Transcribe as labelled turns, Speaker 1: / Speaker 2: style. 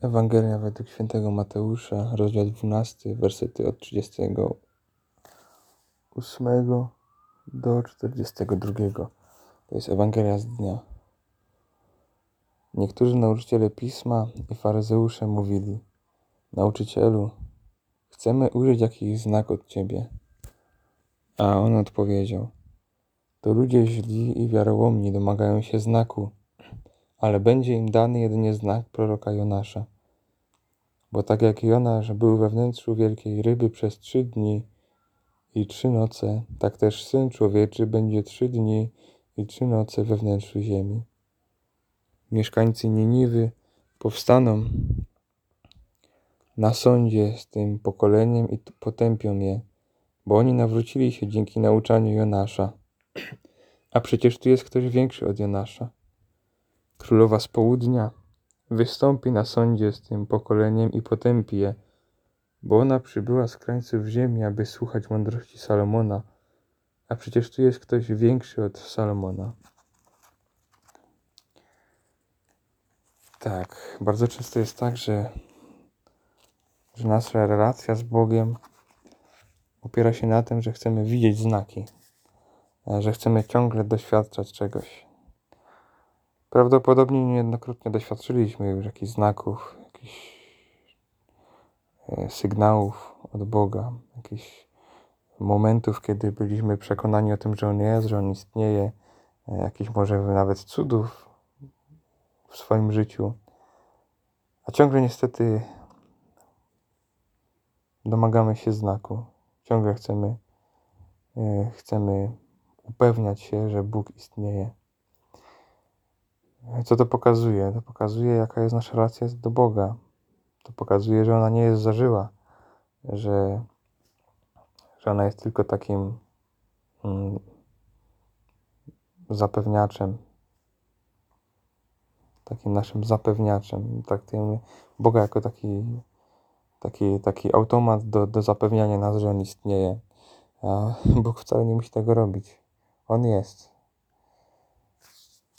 Speaker 1: Ewangelia według świętego Mateusza, rozdział 12, wersety od 38 do 42. To jest Ewangelia z dnia. Niektórzy nauczyciele pisma i faryzeusze mówili: Nauczycielu, chcemy ujrzeć jakiś znak od ciebie. A on odpowiedział: To ludzie źli i wiarołomni domagają się znaku, ale będzie im dany jedynie znak proroka Jonasza. Bo tak jak Jonasz był we wnętrzu wielkiej ryby przez trzy dni i trzy noce, tak też Syn Człowieczy będzie trzy dni i trzy noce we wnętrzu ziemi. Mieszkańcy Niniwy powstaną na sądzie z tym pokoleniem i potępią je, bo oni nawrócili się dzięki nauczaniu Jonasza. A przecież tu jest ktoś większy od Jonasza. Królowa z południa wystąpi na sądzie z tym pokoleniem i potępi je, bo ona przybyła z krańców ziemi, aby słuchać mądrości Salomona, a przecież tu jest ktoś większy od Salomona. Tak, bardzo często jest tak, że, że nasza relacja z Bogiem opiera się na tym, że chcemy widzieć znaki, że chcemy ciągle doświadczać czegoś. Prawdopodobnie niejednokrotnie doświadczyliśmy już jakichś znaków, jakichś e, sygnałów od Boga, jakichś momentów, kiedy byliśmy przekonani o tym, że On jest, że On istnieje, e, jakichś może nawet cudów w swoim życiu. A ciągle niestety domagamy się znaku. Ciągle chcemy, e, chcemy upewniać się, że Bóg istnieje. Co to pokazuje? To pokazuje, jaka jest nasza relacja do Boga. To pokazuje, że ona nie jest zażyła, że, że ona jest tylko takim mm, zapewniaczem, takim naszym zapewniaczem. Traktujemy Boga jako taki, taki, taki automat do, do zapewniania nas, że On istnieje. A Bóg wcale nie musi tego robić. On jest.